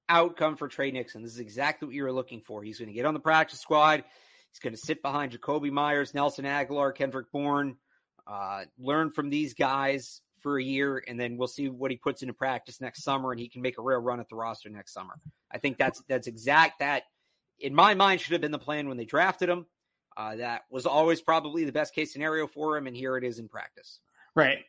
outcome for Tre Nixon. This is exactly what you were looking for. He's going to get on the practice squad. He's going to sit behind Jakobi Meyers, Nelson Agholor, Kendrick Bourne, uh, learn from these guys for a year, and then we'll see what he puts into practice next summer, and he can make a real run at the roster next summer. I think that's that's exact that in my mind should have been the plan when they drafted him. Uh, that was always probably the best case scenario for him, and here it is in practice. Right.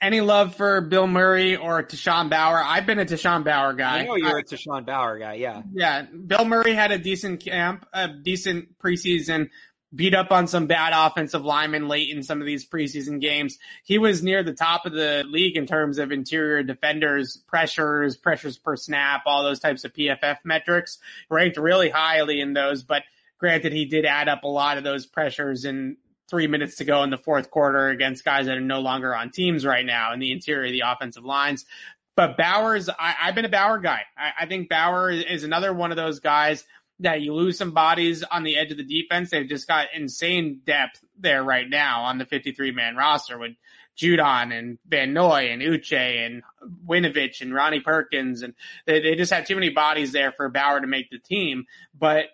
Any love for Bill Murray or Tashawn Bower? I've been a Tashawn Bower guy. I know you're I, a Tashawn Bower guy. Yeah. Yeah. Bill Murray had a decent camp, a decent preseason, beat up on some bad offensive linemen late in some of these preseason games. He was near the top of the league in terms of interior defenders, pressures, pressures per snap, all those types of PFF metrics, ranked really highly in those. But granted, he did add up a lot of those pressures in three minutes to go in the fourth quarter against guys that are no longer on teams right now in the interior of the offensive lines. But Bowers, I, have been a Bower guy. I, I think Bower is another one of those guys – that you lose some bodies on the edge of the defense. They've just got insane depth there right now on the 53 man roster with Judon and Van Noy and Uche and Winovich and Ronnie Perkins. And they, they just have too many bodies there for Bower to make the team. But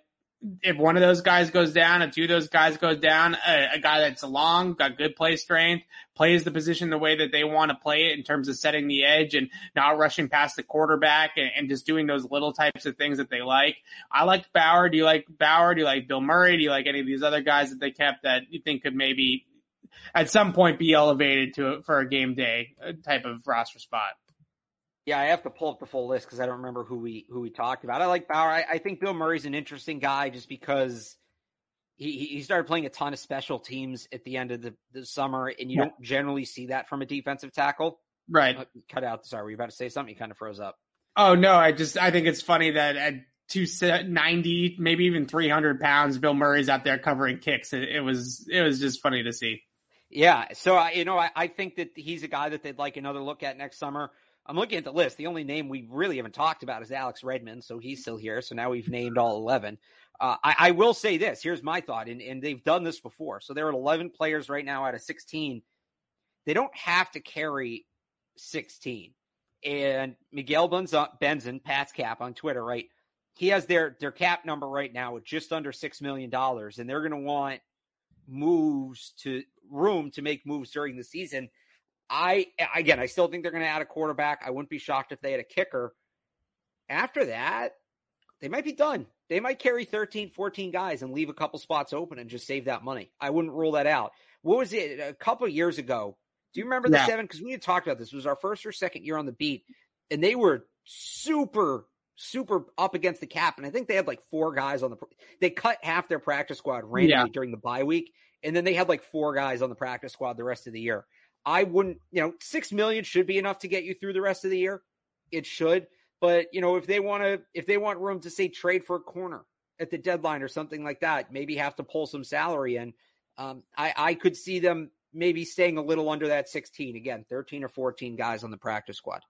if one of those guys goes down, if two of those guys goes down, a, a, guy that's long, got good play strength, plays the position the way that they want to play it in terms of setting the edge and not rushing past the quarterback and, and just doing those little types of things that they like. I like Bower. Do you like Bower? Do you like Bill Murray? Do you like any of these other guys that they kept that you think could maybe at some point be elevated to for a game day uh, type of roster spot? Yeah, I have to pull up the full list because I don't remember who we who we talked about. I like Bower. I, I think Bill Murray's an interesting guy just because he he started playing a ton of special teams at the end of the, the summer, and you yeah. don't generally see that from a defensive tackle. Right. Uh, cut out. Sorry, were you about to say something? You kind of froze up. Oh no, I just I think it's funny that at 290, maybe even 300 pounds, Bill Murray's out there covering kicks. It, it was it was just funny to see. Yeah, so you know, I, I think that he's a guy that they'd like another look at next summer. I'm looking at the list. The only name we really haven't talked about is Alex Redmond, so he's still here. So now we've named all 11. Uh, I, I, will say this. Here's my thought, and, and they've done this before. So there are 11 players right now out of 16. They don't have to carry 16. And Miguel Benzan, Pat's cap on Twitter, right? He has their their cap number right now at just under six million dollars, and they're going to want moves to room to make moves during the season I again, I still think they're going to add a quarterback. I wouldn't be shocked if they had a kicker. After that, they might be done. They might carry 13, 14 guys and leave a couple spots open and just save that money. I wouldn't rule that out. What was it a couple years ago? Do you remember the yeah. seven? Because we had talked about this. It was our first or second year on the beat, and they were super, super up against the cap. And I think they had like four guys on the. They cut half their practice squad randomly yeah. during the bye week, and then they had like four guys on the practice squad the rest of the year. I wouldn't, you know, six million should be enough to get you through the rest of the year. It should. But, you know, if they want to, if they want room to say trade for a corner at the deadline or something like that, maybe have to pull some salary in. Um, I, I could see them maybe staying a little under that 16 again, 13 or 14 guys on the practice squad.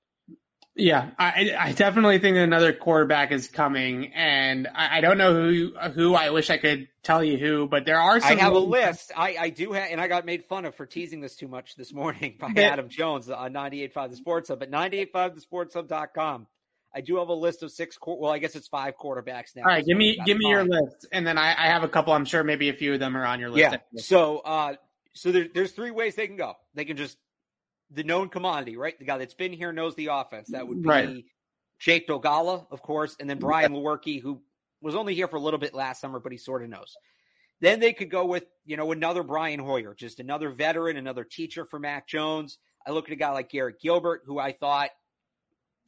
Yeah, I, I definitely think another quarterback is coming, and I, I, don't know who who. I wish I could tell you who, but there are. some I have a list. I, I do have, and I got made fun of for teasing this too much this morning by but, Adam Jones on 98.5 The Sports Hub, but 98.5thesportshub.com. I do have a list of six. Well, I guess it's five quarterbacks now. All right, give me give me your list, and then I, I, have a couple. I'm sure maybe a few of them are on your list. Yeah. So, uh, so there, there's three ways they can go. They can just the known commodity, right? The guy that's been here knows the offense. That would be right. Jake Dolegala, of course, and then Brian Lewerke, who was only here for a little bit last summer, but he sort of knows. Then they could go with, you know, another Brian Hoyer, just another veteran, another teacher for Mac Jones. I look at a guy like Garrett Gilbert, who I thought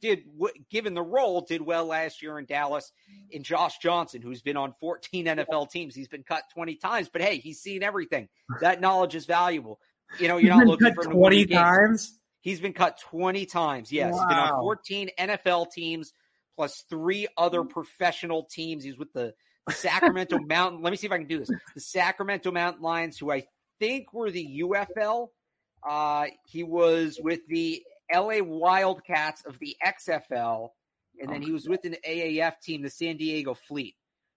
did, given the role, did well last year in Dallas. And Josh Johnson, who's been on 14 NFL teams, he's been cut 20 times, but hey, he's seen everything. That knowledge is valuable. You know, you're not looking for 20 times. He's been cut 20 times. Yes, wow. he's been on 14 NFL teams plus three other professional teams. He's with the Sacramento Mountain. Let me see if I can do this. The Sacramento Mountain Lions, who I think were the UFL. Uh, he was with the LA Wildcats of the XFL, and then he was with an AAF team, the San Diego Fleet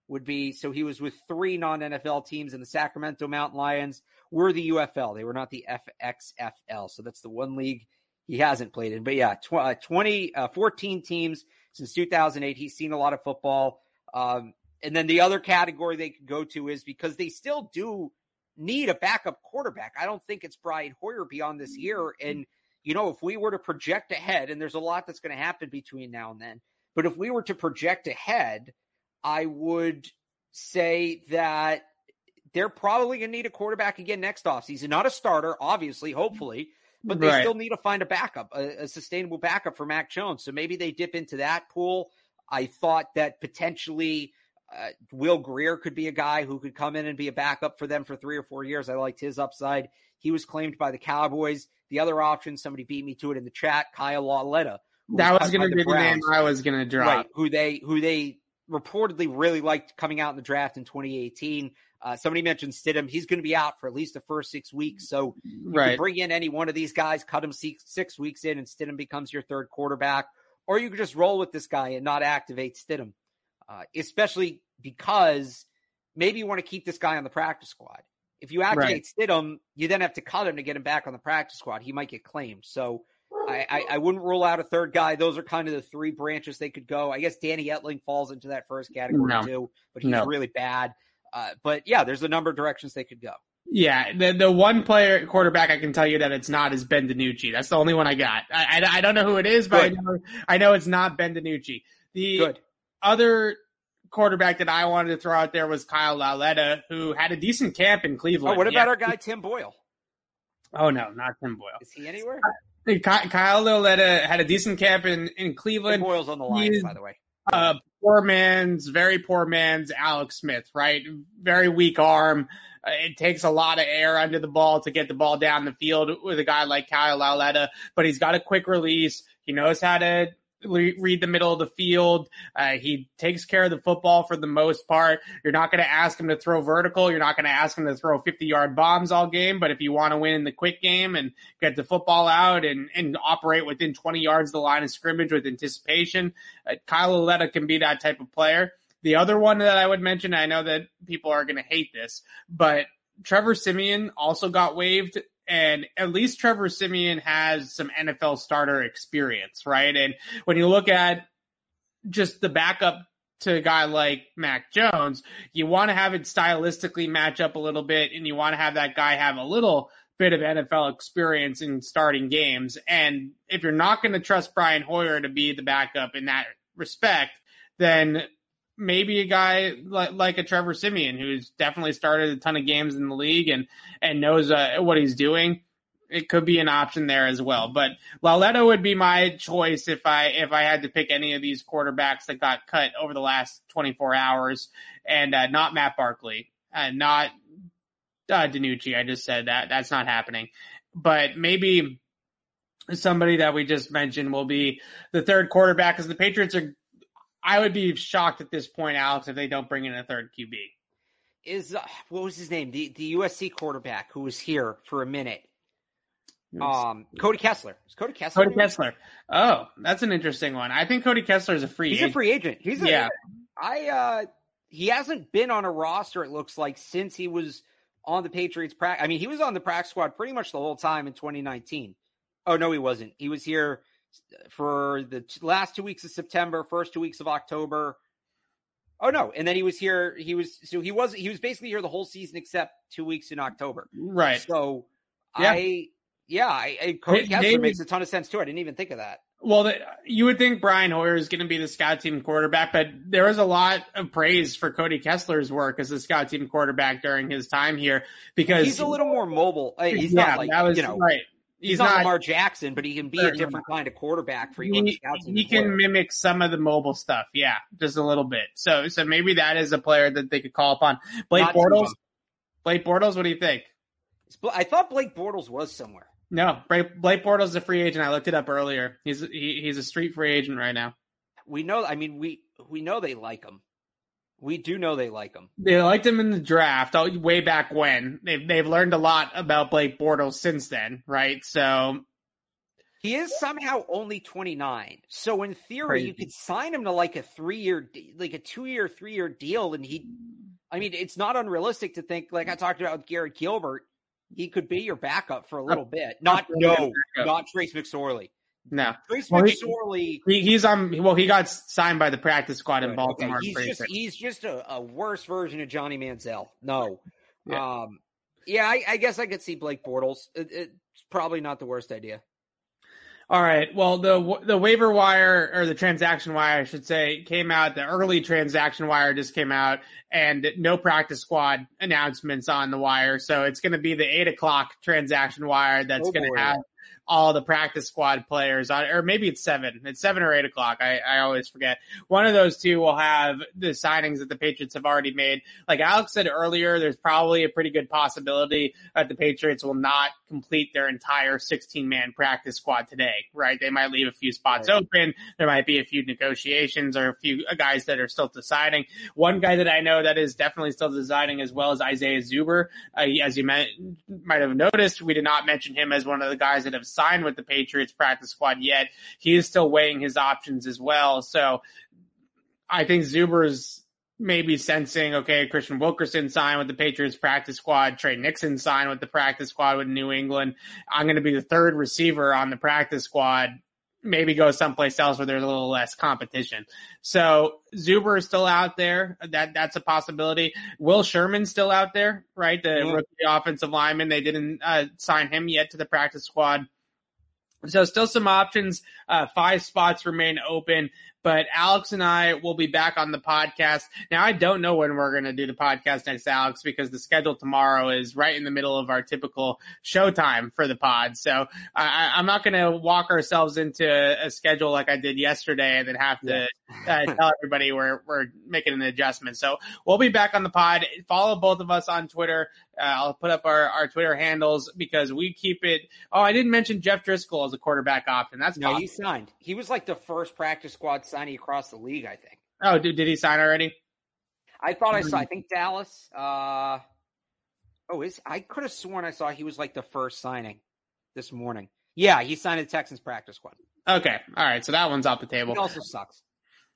would be so he was with three non NFL teams in the Sacramento Mountain Lions were the UFL. They were not the FXFL. So that's the one league he hasn't played in. But yeah, tw- uh, 20, uh, 14 teams since 2008. He's seen a lot of football. Um, and then the other category they could go to is because they still do need a backup quarterback. I don't think it's Brian Hoyer beyond this year. And, you know, if we were to project ahead, and there's a lot that's going to happen between now and then, but if we were to project ahead, I would say that they're probably going to need a quarterback again next offseason. Not a starter, obviously, hopefully, but they right. still need to find a backup, a, a, sustainable backup for Mac Jones. So maybe they dip into that pool. I thought that potentially uh, Will Grier could be a guy who could come in and be a backup for them for three or four years. I liked his upside. He was claimed by the Cowboys. The other option, somebody beat me to it in the chat, Kyle Lauletta. That was going to be the name I was going to drop. Right, who they who they reportedly really liked coming out in the draft in 2018. Uh, somebody mentioned Stidham. He's going to be out for at least the first six weeks. So right. bring in any one of these guys, cut him six, six weeks in, and Stidham becomes your third quarterback. Or you could just roll with this guy and not activate Stidham, uh, especially because maybe you want to keep this guy on the practice squad. If you activate right. Stidham, you then have to cut him to get him back on the practice squad. He might get claimed. So I, I, I, wouldn't rule out a third guy. Those are kind of the three branches they could go. I guess Danny Etling falls into that first category no. too, but he's no. really bad. Uh, but yeah, there's a number of directions they could go. Yeah, the the one player quarterback I can tell you that it's not is Ben DiNucci. That's the only one I got. I, I, I don't know who it is, but I know, I know, it's not Ben DiNucci. The Good. other quarterback that I wanted to throw out there was Kyle Lauletta, who had a decent camp in Cleveland. Oh, what about yeah. our guy Tim Boyle? Oh no, not Tim Boyle. Is he anywhere? Kyle Lauletta had a decent camp in, in Cleveland. Boyle's on the line, by the way. Uh, poor man's, very poor man's Alex Smith, right? Very weak arm. Uh, it takes a lot of air under the ball to get the ball down the field with a guy like Kyle Lauletta, but he's got a quick release. He knows how to read the middle of the field. Uh, he takes care of the football for the most part. You're not going to ask him to throw vertical. You're not going to ask him to throw 50 yard bombs all game. But if you want to win in the quick game and get the football out and, and operate within 20 yards of the line of scrimmage with anticipation, uh, Kyle Lauletta can be that type of player. The other one that I would mention, I know that people are going to hate this, but Trevor Siemian also got waived and at least Trevor Siemian has some NFL starter experience, right? And when you look at just the backup to a guy like Mac Jones, you want to have it stylistically match up a little bit, and you want to have that guy have a little bit of NFL experience in starting games. And if you're not going to trust Brian Hoyer to be the backup in that respect, then maybe a guy like, like a Trevor Siemian who's definitely started a ton of games in the league and and knows uh, what he's doing. It could be an option there as well. But Lauletta would be my choice if I if I had to pick any of these quarterbacks that got cut over the last 24 hours, and uh, not Matt Barkley, uh, not uh, DiNucci. I just said that that's not happening. but maybe somebody that we just mentioned will be the third quarterback because the Patriots are. I would be shocked at this point, Alex, if they don't bring in a third QB. Is uh, what was his name? The the USC quarterback who was here for a minute. Um, Cody Kessler. Is Cody Kessler? Cody Kessler. Oh, that's an interesting one. I think Cody Kessler is a free. Agent. He's agent. a free agent. He's a, Yeah. I uh, he hasn't been on a roster. It looks like since he was on the Patriots. Prac. I mean, he was on the practice squad pretty much the whole time in 2019. Oh no, he wasn't. He was here for the last two weeks of September, first two weeks of October. Oh no, and then he was here. He was so he was he was basically here the whole season except two weeks in October. Right. So Yeah. I yeah, I, I Cody Kessler David- makes a ton of sense too. I didn't even think of that. Well, the, you would think Brian Hoyer is going to be the scout team quarterback, but there was a lot of praise for Cody Kessler's work as the scout team quarterback during his time here because He's a little more mobile. He's yeah, not like that was you know right. He's, He's, not. Lamar Jackson, but he can be a different kind of quarterback for you. he, on the scout team he can mimic some of the mobile stuff, yeah, just a little bit. So, so maybe that is a player that they could call upon. Blake Not Bortles. Blake Bortles, what do you think? I thought Blake Bortles was somewhere. No, Blake, Blake Bortles is a free agent. I looked it up earlier. He's he, he's a street free agent right now. We know. I mean, we we know they like him. We do know they like him. They liked him in the draft way back when. They've they've learned a lot about Blake Bortles since then, right? So He is somehow only 29. So in theory, Crazy. you could sign him to like a three year, like a two year, three year deal. And he, I mean, it's not unrealistic to think, like I talked about with Garrett Gilbert, he could be your backup for a little bit. Not, no, not Trace McSorley. No, Trace Well, McSorley. he, he's on. Well, he got signed by the practice squad in Okay, Baltimore. he's just he's just a, a worse version of Johnny Manziel. No, Yeah. um, yeah, I, I guess I could see Blake Bortles. It, it's probably not the worst idea. All right. Well, the the waiver wire or the transaction wire, I should say, came out. The early transaction wire just came out, and no practice squad announcements on the wire. So it's going to be the eight o'clock transaction wire that's Oh, going to have all the practice squad players on, or maybe it's seven. It's seven or eight o'clock. I, I always forget. One of those two will have the signings that the Patriots have already made. Like Alex said earlier, there's probably a pretty good possibility that the Patriots will not complete their entire 16 man practice squad today, right? They might leave a few spots Right. open. There might be a few negotiations or a few guys that are still deciding. One guy that I know that is definitely still deciding as well as Isaiah Zuber. Uh, as you might, might have noticed, we did not mention him as one of the guys that have signed with the Patriots practice squad yet. He is still weighing his options as well. So I think Zuber's maybe sensing, okay, Kristian Wilkerson signed with the Patriots practice squad, Tre Nixon signed with the practice squad with New England. I'm going to be the third receiver on the practice squad. Maybe go someplace else where there's a little less competition. So Zuber is still out there. That that's a possibility. Will Sherman's still out there, right? The Yeah. rookie offensive lineman. They didn't uh, sign him yet to the practice squad. So still some options. Uh, five spots remain open, but Alex and I will be back on the podcast. Now I don't know when we're going to do the podcast next, Alex, because the schedule tomorrow is right in the middle of our typical showtime for the pod. So I, I'm not going to walk ourselves into a schedule like I did yesterday and then have to uh, tell everybody we're, we're making an adjustment. So we'll be back on the pod. Follow both of us on Twitter. Uh, I'll put up our, our Twitter handles because we keep it. Oh, I didn't mention Jeff Driskel as a quarterback option. That's No, possible. he signed. He was like the first practice squad signing across the league. I think. Oh, did, did he sign already? I thought I saw. I think Dallas. Uh, oh, is I could have sworn I saw he was like the first signing this morning. Yeah, he signed the Texans practice squad. Okay. All right. So that one's off the table. He also sucks.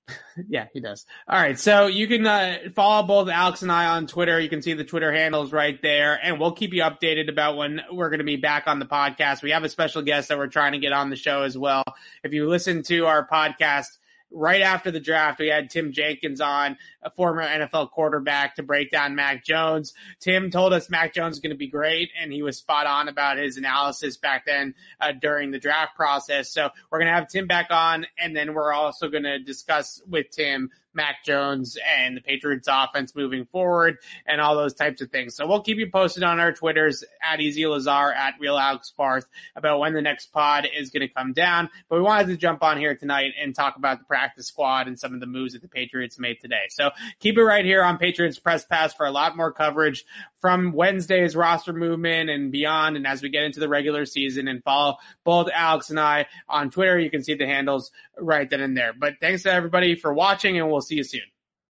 Yeah, he does. All right. So you can uh, follow both Alex and I on Twitter. You can see the Twitter handles right there, and we'll keep you updated about when we're going to be back on the podcast. We have a special guest that we're trying to get on the show as well. If you listen to our podcast right after the draft, we had Tim Jenkins on, a former NFL quarterback, to break down Mac Jones. Tim told us Mac Jones is going to be great, and he was spot on about his analysis back then uh, during the draft process. So we're going to have Tim back on, and then we're also going to discuss with Tim Mac Jones and the Patriots offense moving forward and all those types of things. So we'll keep you posted on our Twitters at Easy Lazar, at Real Alex Barth about when the next pod is going to come down. But we wanted to jump on here tonight and talk about the practice squad and some of the moves that the Patriots made today. So keep it right here on Patriots Press Pass for a lot more coverage from Wednesday's roster movement and beyond. And as we get into the regular season and follow both Alex and I on Twitter, you can see the handles right then and there. But thanks to everybody for watching and we'll see you soon.